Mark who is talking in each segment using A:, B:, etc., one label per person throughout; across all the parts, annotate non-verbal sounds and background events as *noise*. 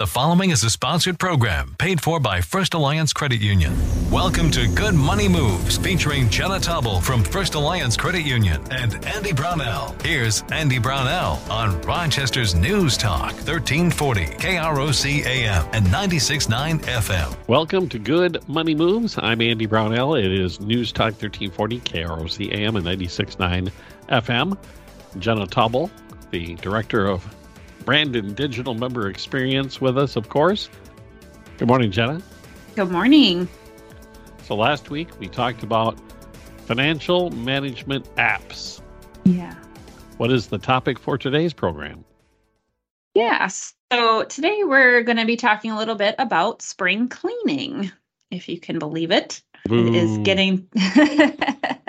A: The following is a sponsored program paid for by First Alliance Credit Union. Welcome to Good Money Moves featuring Jenna Tobble from First Alliance Credit Union and Andy Brownell. Here's Andy Brownell on Rochester's News Talk 1340 KROC AM and 96.9 FM.
B: Welcome to Good Money Moves. I'm Andy Brownell. It is News Talk 1340 KROC AM and 96.9 FM. Jenna Tobble, the director of Brandon Digital Member Experience with us, of course. Good morning, Jenna.
C: Good morning.
B: So last week we talked about financial management apps.
C: Yeah.
B: What is the topic for today's program?
C: Yeah. So today we're going to be talking a little bit about spring cleaning, if you can believe it.
B: Boo.
C: It is getting. *laughs*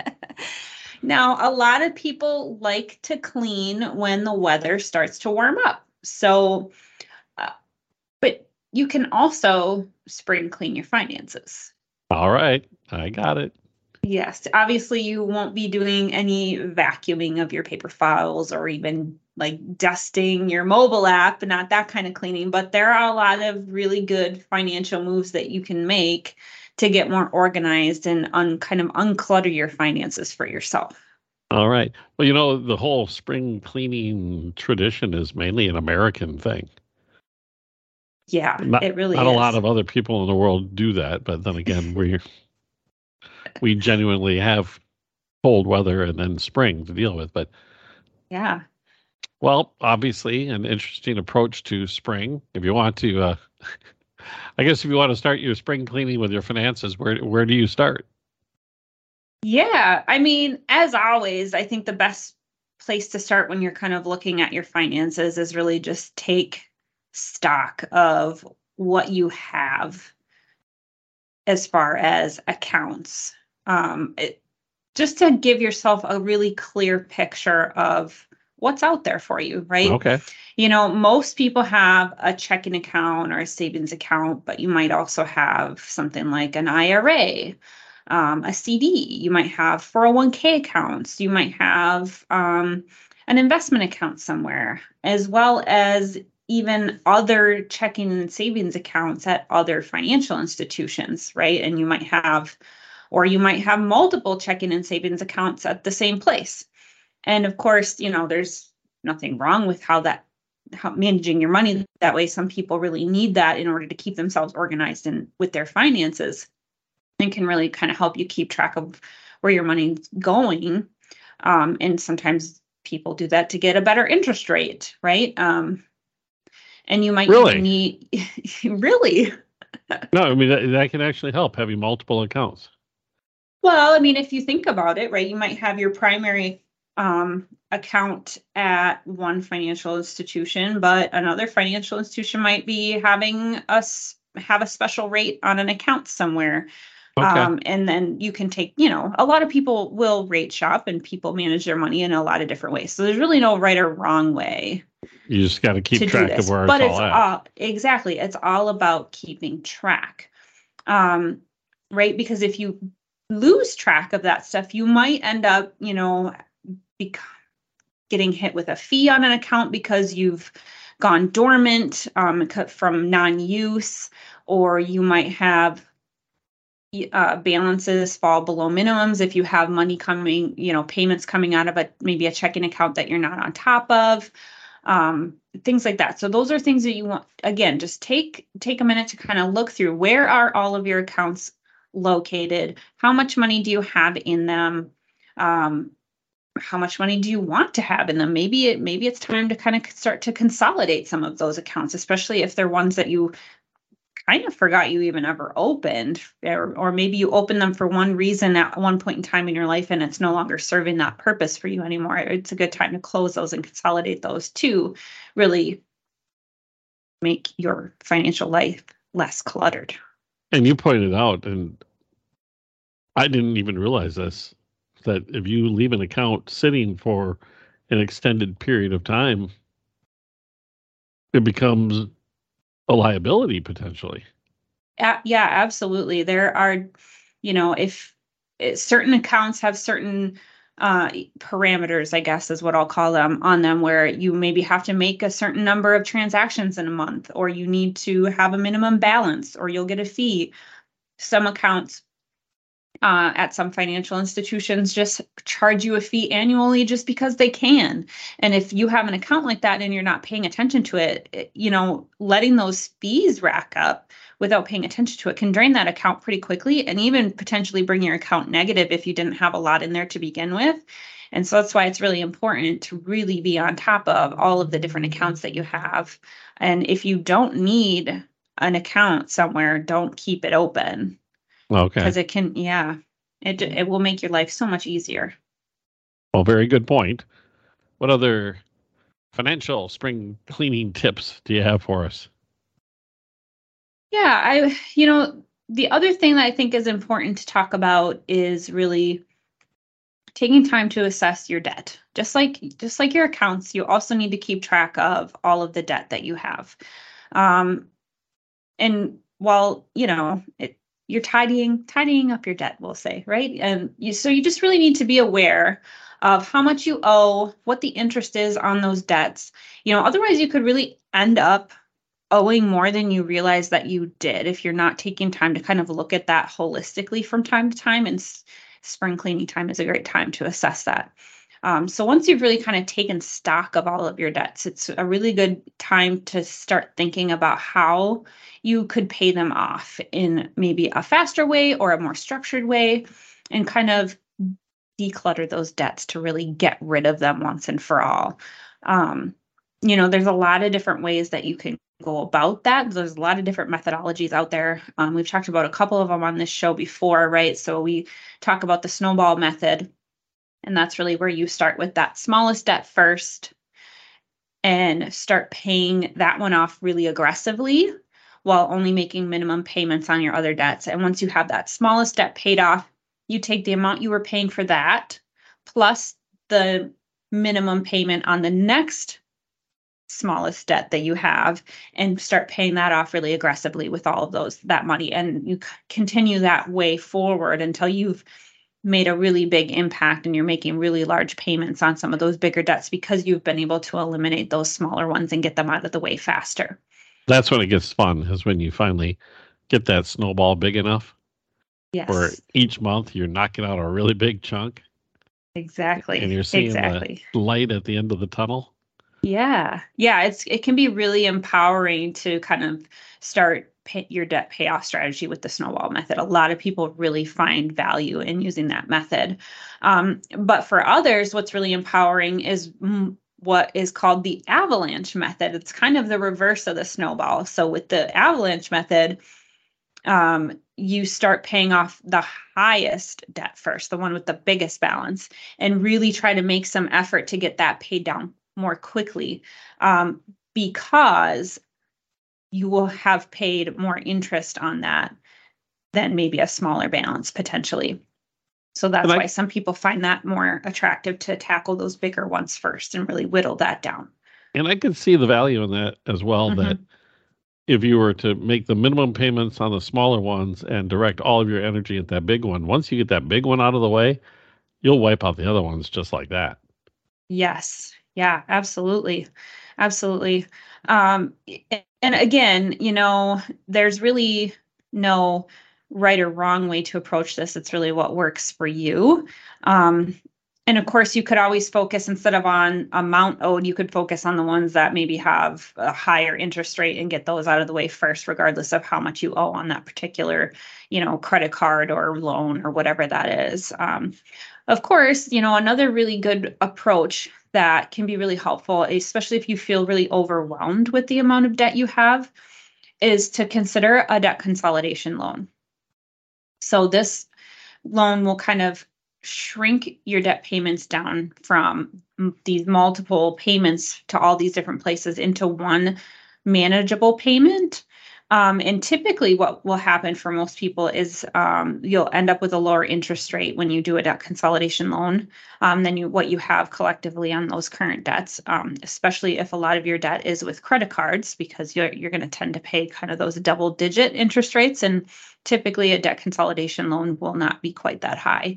C: now, a lot of people like to clean when the weather starts to warm up. So, uh, but you can also spring clean your finances.
B: All right. I got it.
C: Yes, obviously you won't be doing any vacuuming of your paper files or even like dusting your mobile app, not that kind of cleaning, but there are a lot of really good financial moves that you can make to get more organized and un, kind of unclutter your finances for yourself.
B: All right. Well, you know, the whole spring cleaning tradition is mainly an American thing.
C: Yeah,
B: Not,
C: it really
B: not
C: is.
B: a lot of other people in the world do that, but then again, we we *laughs* genuinely have cold weather and then spring to deal with. But
C: yeah.
B: well, obviously, an interesting approach to spring. If you want to, uh, I guess, if you want to start your spring cleaning with your finances, where where do you start?
C: Yeah, I mean, as always, I think the best place to start when you're kind of looking at your finances is really just take stock of what you have as far as accounts. Um, it, just to give yourself a really clear picture of what's out there for you, right?
B: Okay.
C: You know, most people have a checking account or a savings account, but you might also have something like an IRA um, a CD, you might have 401k accounts, you might have um, an investment account somewhere, as well as even other checking and savings accounts at other financial institutions, right? And you might have, or you might have multiple checking and savings accounts at the same place. And of course, you know, there's nothing wrong with how that how managing your money that way. Some people really need that in order to keep themselves organized and with their finances and can really kind of help you keep track of where your money's going. Um, and sometimes people do that to get a better interest rate, right? Um, and you might
B: Really?
C: need *laughs* really
B: No, I mean that, that can actually help having multiple accounts.
C: well. I mean, if you think about it, right, you might have your primary um, account at one financial institution, but another financial institution might be having us have a special rate on an account somewhere.
B: Okay.
C: Um, and then you can take, you know, a lot of people will rate shop and people manage their money in a lot of different ways. So there's really no right or wrong way
B: you just got to keep track of where
C: but
B: it's
C: it's
B: all at.
C: all exactly. It's all about keeping track. Um, right? Because if you lose track of that stuff, you might end up, you know, getting hit with a fee on an account because you've gone dormant um, from non-use, or you might have uh, balances fall below minimums if you have money coming, you know, payments coming out of a maybe a checking account that you're not on top of, um, things like that. So those are things that you want. Again, just take take a minute to kind of look through where are all of your accounts located, how much money do you have in them, um, how much money do you want to have in them? Maybe it maybe it's time to kind of start to consolidate some of those accounts, especially if they're ones that you kind of forgot you even ever opened or, or maybe you opened them for one reason at one point in time in your life and it's no longer serving that purpose for you anymore it's a good time to close those and consolidate those to really make your financial life less cluttered
B: And you pointed out, and I didn't even realize this, that if you leave an account sitting for an extended period of time, it becomes a liability potentially.
C: A- yeah absolutely there are you know if eh, certain accounts have certain uh, parameters, I guess is what I'll call them, on them, where you maybe have to make a certain number of transactions in a month, or you need to have a minimum balance, or you'll get a fee. Some accounts uh, at some financial institutions just charge you a fee annually just because they can. And if you have an account like that and you're not paying attention to it, it, you know, letting those fees rack up without paying attention to it can drain that account pretty quickly and even potentially bring your account negative if you didn't have a lot in there to begin with. And so that's why it's really important to really be on top of all of the different accounts that you have. And if you don't need an account somewhere, don't keep it open
B: Okay.
C: because it can yeah it it will make your life so much easier
B: Well, very good point. What other financial spring cleaning tips do you have for us?
C: yeah i you know the other thing that i think is important to talk about is really taking time to assess your debt just like just like your accounts you also need to keep track of all of the debt that you have um and while you know it you're tidying tidying up your debt we'll say right? And you, so you just really need to be aware of how much you owe what the interest is on those debts. You know otherwise you could really end up owing more than you realize that you did if you're not taking time to kind of look at that holistically from time to time and s- spring cleaning time is a great time to assess that um, so once you've really kind of taken stock of all of your debts it's a really good time to start thinking about how you could pay them off in maybe a faster way or a more structured way and kind of declutter those debts to really get rid of them once and for all. Um, you know, there's a lot of different ways that you can go about that. There's a lot of different methodologies out there. Um, we've talked about a couple of them on this show before, right? So we talk about the snowball method, and that's really where you start with that smallest debt first and start paying that one off really aggressively while only making minimum payments on your other debts. And once you have that smallest debt paid off, you take the amount you were paying for that plus the minimum payment on the next smallest debt that you have and start paying that off really aggressively with all of those that money and you continue that way forward until you've made a really big impact and you're making really large payments on some of those bigger debts because you've been able to eliminate those smaller ones and get them out of the way faster.
B: That's when it gets fun, is when you finally get that snowball big enough
C: Yes.
B: where each month you're knocking out a really big chunk
C: Exactly.
B: and you're seeing
C: exactly.
B: the light at the end of the tunnel.
C: Yeah. Yeah, it's it can be really empowering to kind of start pay, your debt payoff strategy with the snowball method. A lot of people really find value in using that method. Um, but for others, what's really empowering is mm, what is called the avalanche method. It's kind of the reverse of the snowball. So with the avalanche method, um, you start paying off the highest debt first, the one with the biggest balance, and really try to make some effort to get that paid down more quickly um, because you will have paid more interest on that than maybe a smaller balance potentially. So that's why some people find that more attractive to tackle those bigger ones first and really whittle that down.
B: And I could see the value in that as well. That if you were to make the minimum payments on the smaller ones and direct all of your energy at that big one, once you get that big one out of the way, you'll wipe out the other ones just like that.
C: Yes. Yeah, absolutely. Absolutely. Um, and again, you know, there's really no right or wrong way to approach this. It's really what works for you. Um, and of course, you could always focus instead of on amount owed, you could focus on the ones that maybe have a higher interest rate and get those out of the way first, regardless of how much you owe on that particular, you know, credit card or loan or whatever that is. Um, of course, you know, another really good approach that can be really helpful, especially if you feel really overwhelmed with the amount of debt you have, is to consider a debt consolidation loan. So, this loan will kind of shrink your debt payments down from these multiple payments to all these different places into one manageable payment. Um, and typically, what will happen for most people is um, you'll end up with a lower interest rate when you do a debt consolidation loan um, than you what you have collectively on those current debts. Um, especially if a lot of your debt is with credit cards, because you're you're going to tend to pay kind of those double digit interest rates, and typically a debt consolidation loan will not be quite that high.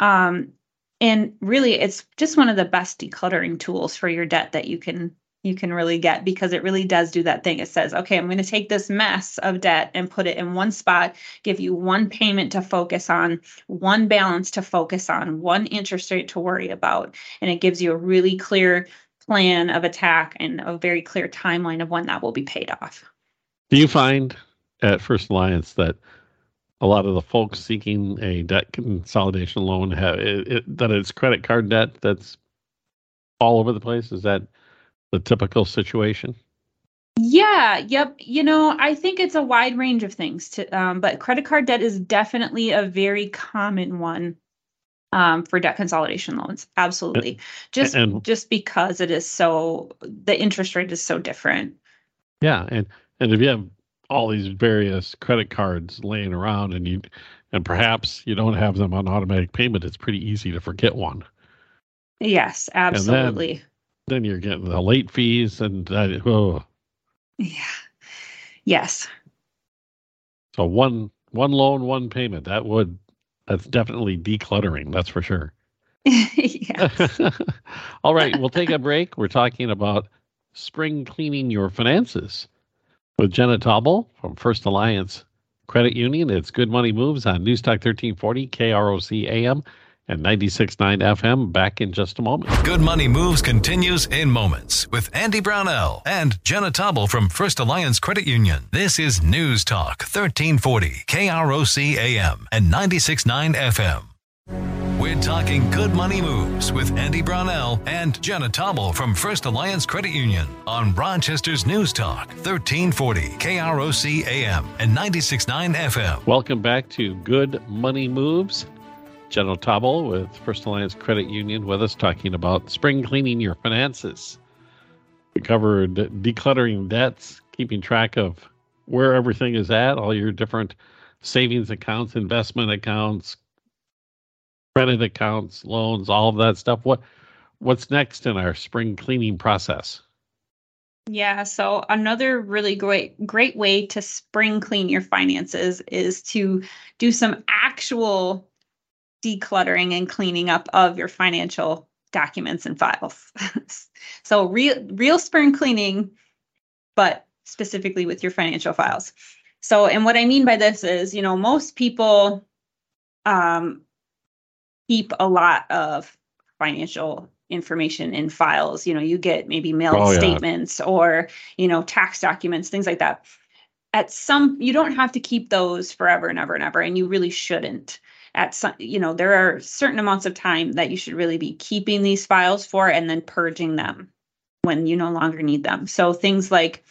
C: Um, and really it's just one of the best decluttering tools for your debt that you can you can really get because it really does do that thing. It says, okay, I'm going to take this mess of debt and put it in one spot, give you one payment to focus on, one balance to focus on, one interest rate to worry about. And it gives you a really clear plan of attack and a very clear timeline of when that will be paid off.
B: Do you find at First Alliance that a lot of the folks seeking a debt consolidation loan have it, it, that it's credit card debt that's all over the place? Is that the typical situation?
C: Yeah, yep. You know, I think it's a wide range of things to um, but credit card debt is definitely a very common one um, for debt consolidation loans. Absolutely. Just and, just because it is so the interest rate is so different.
B: Yeah, and and if you have all these various credit cards laying around and you and perhaps you don't have them on automatic payment, it's pretty easy to forget one.
C: Yes, absolutely.
B: Then, you're getting the late fees and oh.
C: Yeah. Yes.
B: So one one loan, one payment. That would that's definitely decluttering. That's for sure. *laughs* Yes. *laughs* All right, we'll take a break. We're talking about spring cleaning your finances with Jenna Tauble from First Alliance Credit Union. It's Good Money Moves on Newstalk 1340 KROC AM, and 96.9 FM. Back in just a moment.
A: Good Money Moves continues in moments with Andy Brownell and Jenna Tauble from First Alliance Credit Union. This is News Talk 1340, KROC AM, and 96.9 FM. We're talking good money moves with Andy Brownell and Jenna Tauble from First Alliance Credit Union on Rochester's News Talk, 1340 KROC AM and 96.9 FM.
B: Welcome back to Good Money Moves. Jenna Tauble with First Alliance Credit Union with us talking about spring cleaning your finances. We covered decluttering debts, keeping track of where everything is at, all your different savings accounts, investment accounts, credit accounts, loans, all of that stuff. What what's next in our spring cleaning process?
C: Yeah, so another really great great way to spring clean your finances is to do some actual decluttering and cleaning up of your financial documents and files. *laughs* so real real spring cleaning but specifically with your financial files. So and what I mean by this is, you know, most people um keep a lot of financial information in files. You know, you get maybe mail oh, yeah. statements or, you know, tax documents, things like that. At some, you don't have to keep those forever and ever and ever, and you really shouldn't. At some, you know, there are certain amounts of time that you should really be keeping these files for and then purging them when you no longer need them. So things like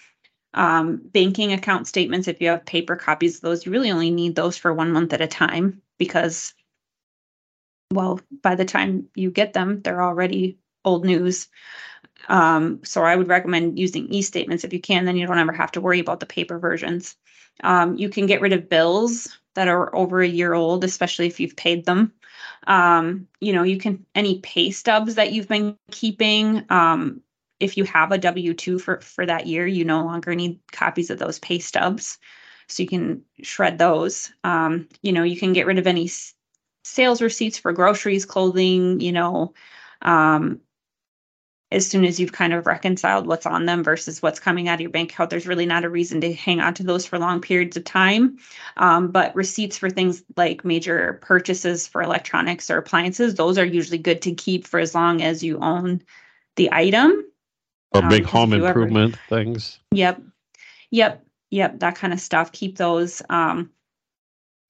C: um, banking account statements, if you have paper copies of those, you really only need those for one month at a time because well, by the time you get them, they're already old news. Um, so I would recommend using e-statements if you can, then you don't ever have to worry about the paper versions. Um, you can get rid of bills that are over a year old, especially if you've paid them. Um, you know, you can any pay stubs that you've been keeping. Um, if you have a W two for for that year, you no longer need copies of those pay stubs, so you can shred those. Um, you know, you can get rid of any sales receipts for groceries, clothing, you know, um, as soon as you've kind of reconciled what's on them versus what's coming out of your bank account, there's really not a reason to hang on to those for long periods of time. Um, but receipts for things like major purchases for electronics or appliances, those are usually good to keep for as long as you own the item.
B: Or um, big home improvement ever, things.
C: Yep. Yep. Yep. That kind of stuff. Keep those. Um,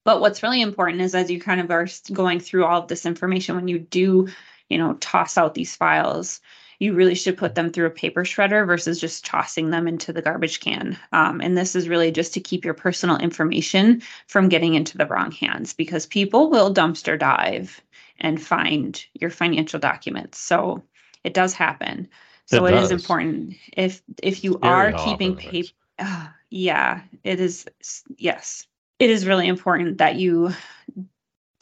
C: but what's really important is as you kind of are going through all of this information, when you do, you know, toss out these files, you really should put them through a paper shredder versus just tossing them into the garbage can. Um, and this is really just to keep your personal information from getting into the wrong hands because people will dumpster dive and find your financial documents. So it does happen. So it, it is important if if you Very are keeping paper. Uh, *sighs* yeah, it is. Yes, it is really important that you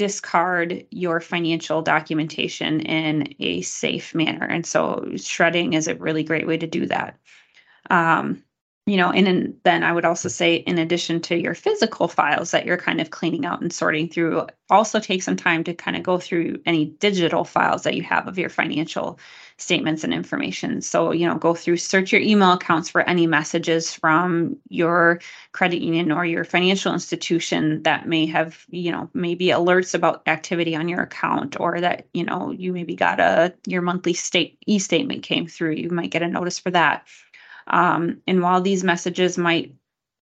C: discard your financial documentation in a safe manner. And so shredding is a really great way to do that. Um, you know, and in, then I would also say, in addition to your physical files that you're kind of cleaning out and sorting through, also take some time to kind of go through any digital files that you have of your financial statements and information. So, you know, go through, search your email accounts for any messages from your credit union or your financial institution that may have, you know, maybe alerts about activity on your account or that, you know, you maybe got a, your monthly state e statement came through. You might get a notice for that um, and while these messages might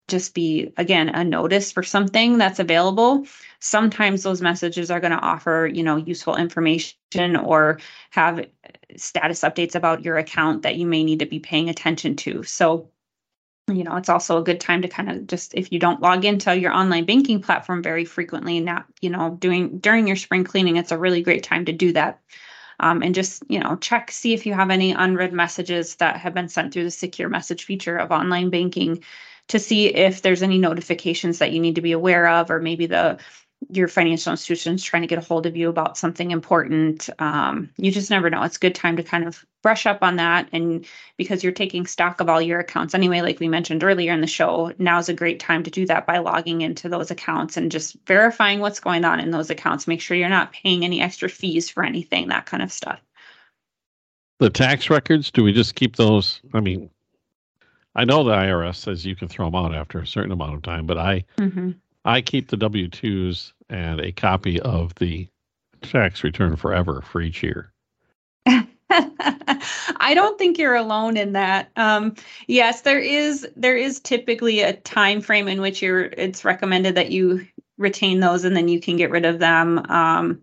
C: just be, again, a notice for something that's available, sometimes those messages are going to offer, you know, useful information or have status updates about your account that you may need to be paying attention to. So, you know, it's also a good time to kind of just if you don't log into your online banking platform very frequently, not, you know, doing during your spring cleaning, it's a really great time to do that um, and just you know check see if you have any unread messages that have been sent through the secure message feature of online banking to see if there's any notifications that you need to be aware of or maybe the your financial institution's trying to get a hold of you about something important. Um, you just never know. It's a good time to kind of brush up on that. And because you're taking stock of all your accounts anyway, like we mentioned earlier in the show, now is a great time to do that by logging into those accounts and just verifying what's going on in those accounts. Make sure you're not paying any extra fees for anything, that kind of stuff.
B: The tax records, do we just keep those? I mean, I know the IRS says you can throw them out after a certain amount of time, but I mm-hmm. I keep the W 2s and a copy of the tax return forever for each year.
C: I don't think you're alone in that. Um, yes, there is there is typically a time frame in which you're it's recommended that you retain those and then you can get rid of them. Um,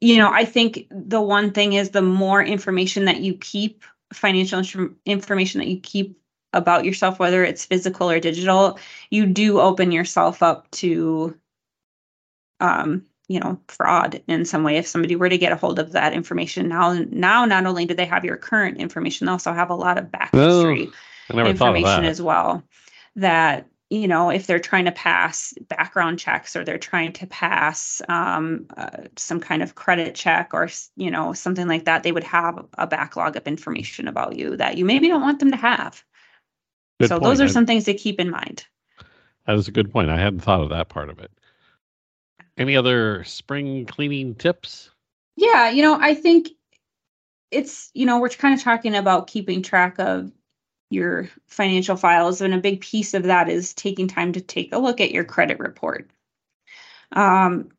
C: you know, I think the one thing is the more information that you keep, financial information that you keep about yourself, whether it's physical or digital, you do open yourself up to, um, you know, fraud in some way. If somebody were to get a hold of that information now, now not only do they have your current information, they also have a lot of back history information as well. That you know, if they're trying to pass background checks or they're trying to pass um, uh, some kind of credit check or you know something like that, they would have a backlog of information about you that you maybe don't want them to have. Good so point. those are some things to keep in mind.
B: That is a good point. I hadn't thought of that part of it. Any other spring cleaning tips?
C: Yeah, you know, I think it's, you know, we're kind of talking about keeping track of your financial files, and a big piece of that is taking time to take a look at your credit report. Um,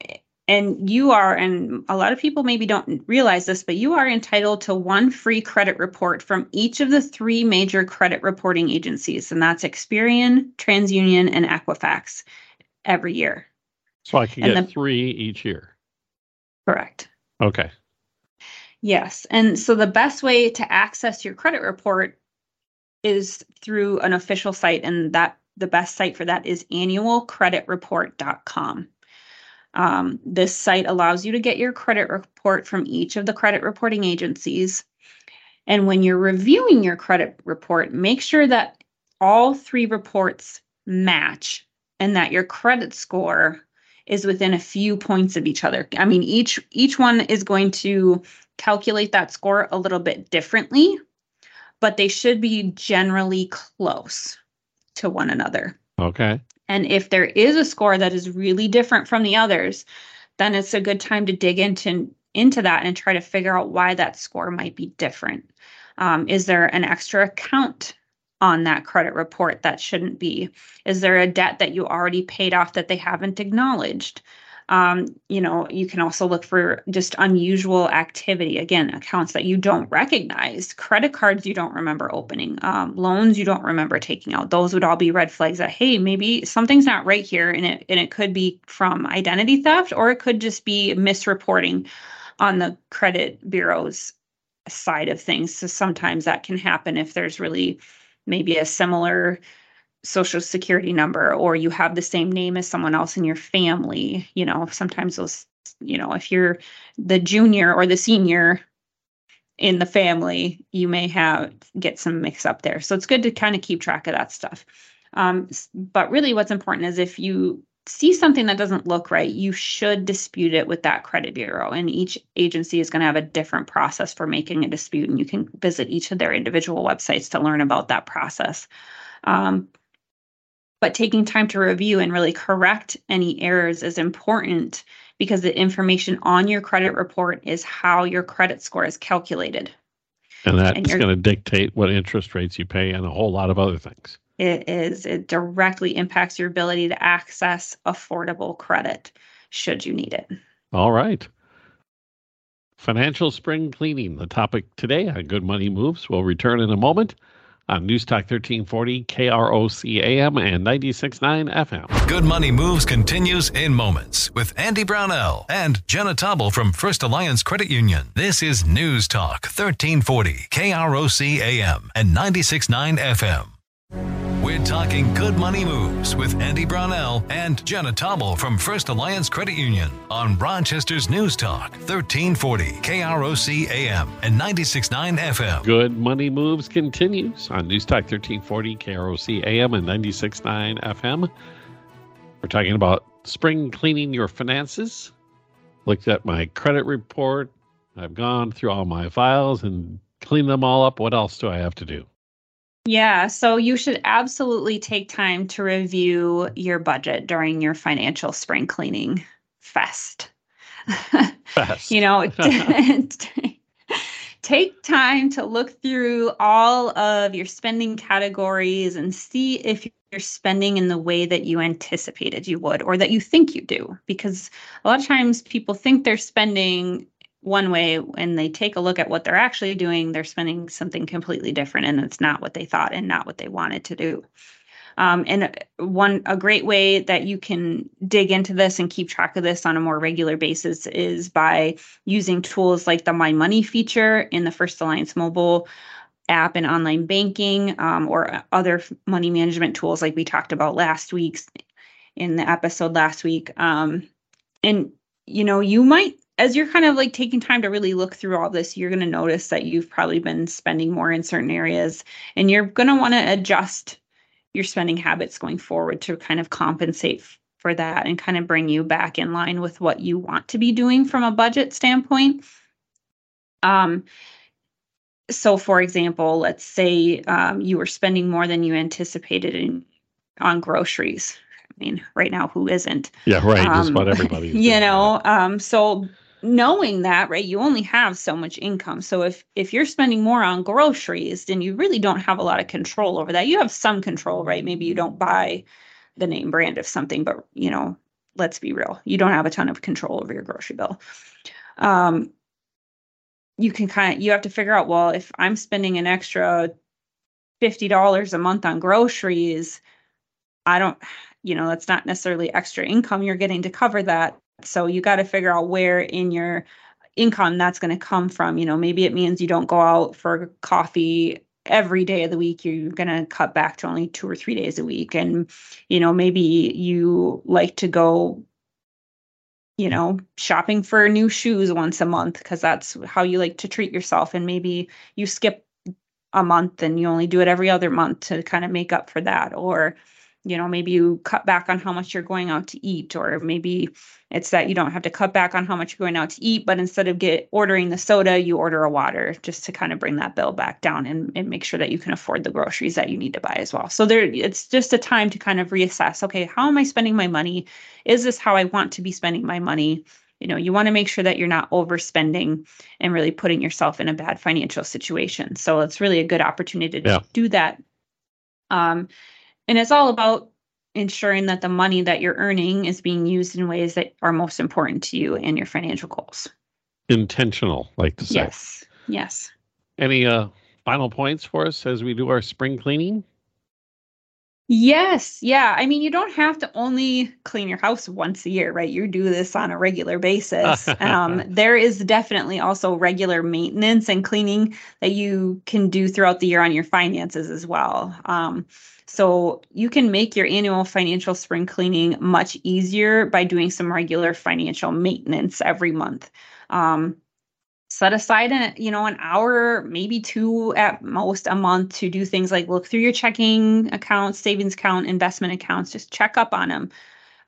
C: and you are, and a lot of people maybe don't realize this, but you are entitled to one free credit report from each of the three major credit reporting agencies, and that's Experian, TransUnion, and Equifax every year.
B: So I can and get the, three each year.
C: Correct.
B: Okay.
C: Yes. And so the best way to access your credit report is through an official site, and that the best site for that is annualcreditreport.com. Um, this site allows you to get your credit report from each of the credit reporting agencies. And when you're reviewing your credit report, make sure that all three reports match and that your credit score is within a few points of each other. I mean, each each one is going to calculate that score a little bit differently, but they should be generally close to one another.
B: Okay.
C: And if there is a score that is really different from the others, then it's a good time to dig into into that and try to figure out why that score might be different. Um, is there an extra account on that credit report that shouldn't be? Is there a debt that you already paid off that they haven't acknowledged? Um, you know, you can also look for just unusual activity. Again, accounts that you don't recognize, credit cards you don't remember opening, um, loans you don't remember taking out. Those would all be red flags that hey, maybe something's not right here, and it and it could be from identity theft or it could just be misreporting on the credit bureau's side of things. So sometimes that can happen if there's really maybe a similar social security number or you have the same name as someone else in your family you know sometimes those you know if you're the junior or the senior in the family you may have get some mix up there. So it's good to kind of keep track of that stuff. Um, but really what's important is if you see something that doesn't look right you should dispute it with that credit bureau and each agency is going to have a different process for making a dispute and you can visit each of their individual websites to learn about that process. Um, but taking time to review and really correct any errors is important because the information on your credit report is how your credit score is calculated.
B: And that's going to dictate what interest rates you pay and a whole lot of other things.
C: It is. It directly impacts your ability to access affordable credit should you need it.
B: All right. Financial spring cleaning, the topic today on Good Money Moves. We'll return in a moment on News Talk 1340, KROC AM and 96.9 FM.
A: Good Money Moves continues in moments with Andy Brownell and Jenna Tobble from First Alliance Credit Union. This is News Talk 1340, KROC AM and 96.9 FM. We're talking good money moves with Andy Brownell and Jenna Tobble from First Alliance Credit Union on Rochester's News Talk, 1340 KROC AM and 96.9 FM.
B: Good money moves continues on News Talk 1340 KROC AM and 96.9 FM. We're talking about spring cleaning your finances. Looked at my credit report. I've gone through all my files and cleaned them all up. What else do I have to do?
C: Yeah, so you should absolutely take time to review your budget during your financial spring cleaning fest. *laughs*
B: Fest.
C: you know, *laughs* *laughs* take time to look through all of your spending categories and see if you're spending in the way that you anticipated you would or that you think you do. Because a lot of times people think they're spending one way when they take a look at what they're actually doing they're spending something completely different and it's not what they thought and not what they wanted to do. Um, and one a great way that you can dig into this and keep track of this on a more regular basis is by using tools like the my money feature in the first alliance mobile app and online banking um, or other money management tools like we talked about last week's in the episode last week. Um, and you know you might as you're kind of like taking time to really look through all this, you're going to notice that you've probably been spending more in certain areas and you're going to want to adjust your spending habits going forward to kind of compensate for that and kind of bring you back in line with what you want to be doing from a budget standpoint. Um, so, for example, let's say um, you were spending more than you anticipated in, on groceries. I mean, right now, who isn't?
B: Yeah, right. Um, Just about everybody. *laughs*
C: You know, um, so knowing that right you only have so much income. So if if you're spending more on groceries then you really don't have a lot of control over that. You have some control right? Maybe you don't buy the name brand of something but you know let's be real you don't have a ton of control over your grocery bill. Um you can kind of you have to figure out well if i'm spending an extra $50 a month on groceries i don't you know that's not necessarily extra income you're getting to cover that so you got to figure out where in your income that's going to come from. You know, maybe it means you don't go out for coffee every day of the week you're going to cut back to only two or three days a week and you know maybe you like to go you know shopping for new shoes once a month because that's how you like to treat yourself and maybe you skip a month and you only do it every other month to kind of make up for that or you know maybe you cut back on how much you're going out to eat or maybe it's that you don't have to cut back on how much you're going out to eat but instead of get ordering the soda you order a water just to kind of bring that bill back down and, and make sure that you can afford the groceries that you need to buy as well. So there it's just a time to kind of reassess okay how am i spending my money? Is this how i want to be spending my money? You know you want to make sure that you're not overspending and really putting yourself in a bad financial situation. So it's really a good opportunity to yeah. do that. Um, and it's all about ensuring that the money that you're earning is being used in ways that are most important to you and your financial goals.
B: Intentional, like to say.
C: Yes. Yes.
B: Any uh final points for us as we do our spring cleaning?
C: Yes. Yeah. I mean, you don't have to only clean your house once a year, right? You do this on a regular basis. *laughs* um, there is definitely also regular maintenance and cleaning that you can do throughout the year on your finances as well. Um, so you can make your annual financial spring cleaning much easier by doing some regular financial maintenance every month. Um, set aside an you know an hour maybe two at most a month to do things like look through your checking accounts savings account investment accounts just check up on them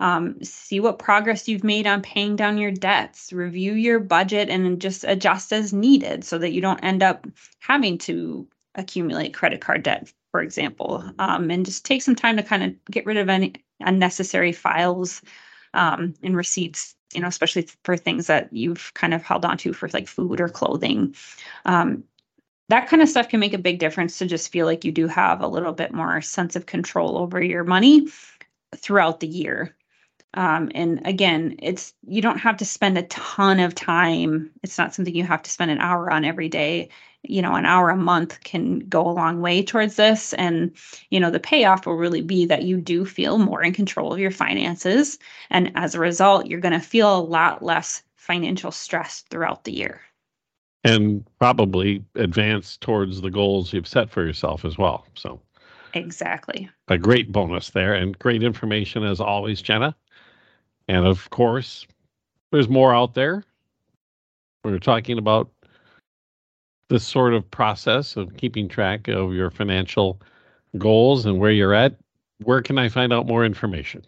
C: um, see what progress you've made on paying down your debts. Review your budget and just adjust as needed so that you don't end up having to accumulate credit card debt for example, um, and just take some time to kind of get rid of any unnecessary files um, and receipts, you know, especially for things that you've kind of held on to for like food or clothing. Um, that kind of stuff can make a big difference to just feel like you do have a little bit more sense of control over your money throughout the year. Um, and again, it's you don't have to spend a ton of time. It's not something you have to spend an hour on every day. You know an hour a month can go a long way towards this. And you know the payoff will really be that you do feel more in control of your finances. And as a result you're going to feel a lot less financial stress throughout the year.
B: And probably advance towards the goals you've set for yourself as well. So
C: exactly.
B: a great bonus there and great information as always jenna and of course there's more out there we're talking about this sort of process of keeping track of your financial goals and where you're at, where can I find out more information?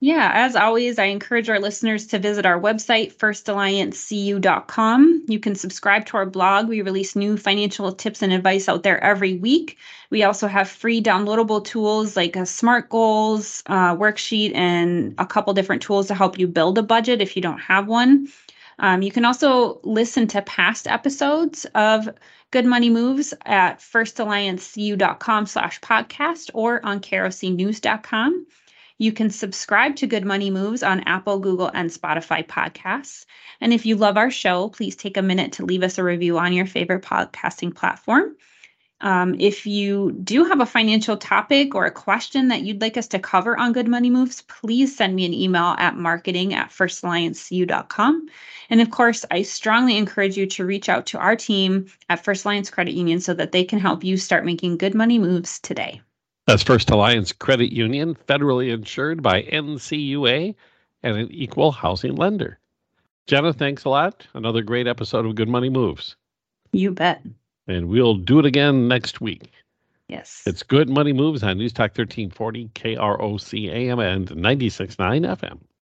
C: Yeah, as always, I encourage our listeners to visit our website, firstalliancecu.com. You can subscribe to our blog. We release new financial tips and advice out there every week. We also have free downloadable tools like a SMART goals uh, worksheet and a couple different tools to help you build a budget if you don't have one. Um, you can also listen to past episodes of Good Money Moves at firstalliancecu.com slash podcast or on krocnews.com. You can subscribe to Good Money Moves on Apple, Google, and Spotify podcasts. And if you love our show, please take a minute to leave us a review on your favorite podcasting platform. Um, if you do have a financial topic or a question that you'd like us to cover on Good Money Moves, please send me an email at marketing at firstalliancecu.com. And of course, I strongly encourage you to reach out to our team at First Alliance Credit Union so that they can help you start making good money moves today.
B: That's First Alliance Credit Union, federally insured by NCUA and an equal housing lender. Jenna, thanks a lot. Another great episode of Good Money Moves.
C: You bet
B: and we'll do it again next week.
C: Yes.
B: It's Good Money Moves on News Talk 1340, KROC AM and 96.9 FM.